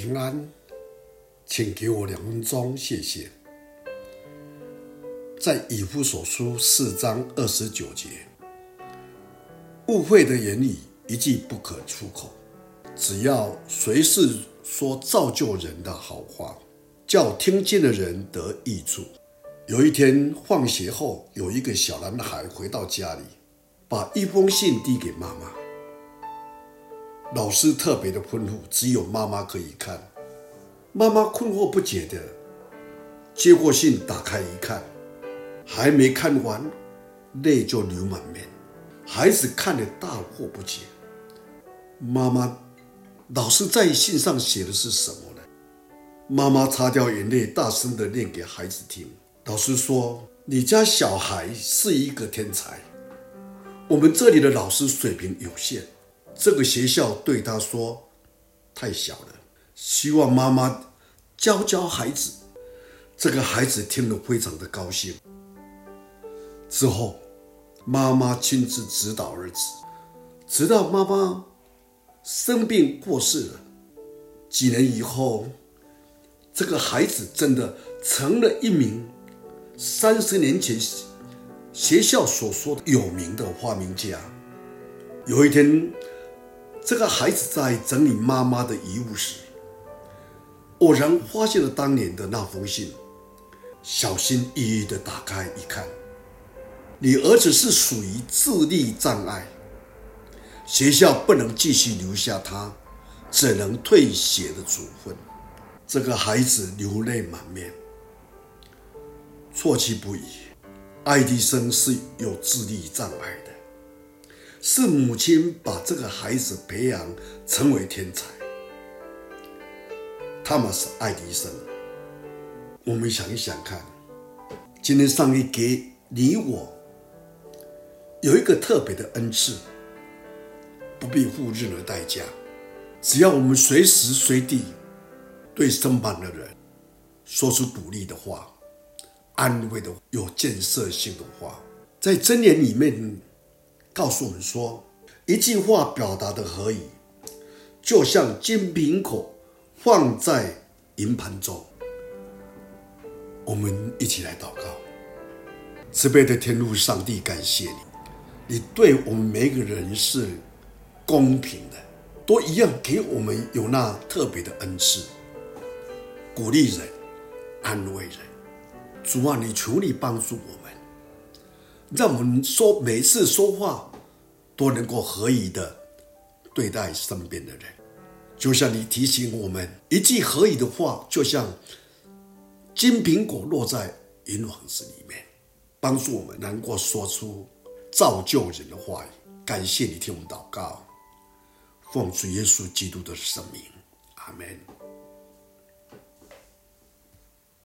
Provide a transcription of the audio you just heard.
平安，请给我两分钟，谢谢。在以弗所书四章二十九节，误会的言语一句不可出口，只要随时说造就人的好话，叫听见的人得益处。有一天放学后，有一个小男孩回到家里，把一封信递给妈妈。老师特别的吩咐，只有妈妈可以看。妈妈困惑不解的接过信，打开一看，还没看完，泪就流满面。孩子看得大惑不解。妈妈，老师在信上写的是什么呢？妈妈擦掉眼泪，大声的念给孩子听。老师说：“你家小孩是一个天才。我们这里的老师水平有限。”这个学校对他说太小了，希望妈妈教教孩子。这个孩子听了非常的高兴。之后，妈妈亲自指导儿子，直到妈妈生病过世了。几年以后，这个孩子真的成了一名三十年前学校所说的有名的发明家。有一天，这个孩子在整理妈妈的遗物时，偶然发现了当年的那封信，小心翼翼地打开一看，你儿子是属于智力障碍，学校不能继续留下他，只能退学的处分。这个孩子流泪满面，啜泣不已。爱迪生是有智力障碍的。是母亲把这个孩子培养成为天才。他们是·爱迪生，我们想一想看，今天上帝给你我有一个特别的恩赐，不必付任何代价，只要我们随时随地对身旁的人说出鼓励的话、安慰的、有建设性的话，在箴言里面。告诉我们说，一句话表达的何以，就像金苹果放在银盘中。我们一起来祷告，慈悲的天路上帝，感谢你，你对我们每一个人是公平的，都一样给我们有那特别的恩赐，鼓励人，安慰人。主啊，你求你帮助我们。让我们说每次说话都能够合宜的对待身边的人，就像你提醒我们，一句合宜的话，就像金苹果落在银网子里面，帮助我们能够说出造就人的话语。感谢你听我们祷告，奉主耶稣基督的圣名，阿门。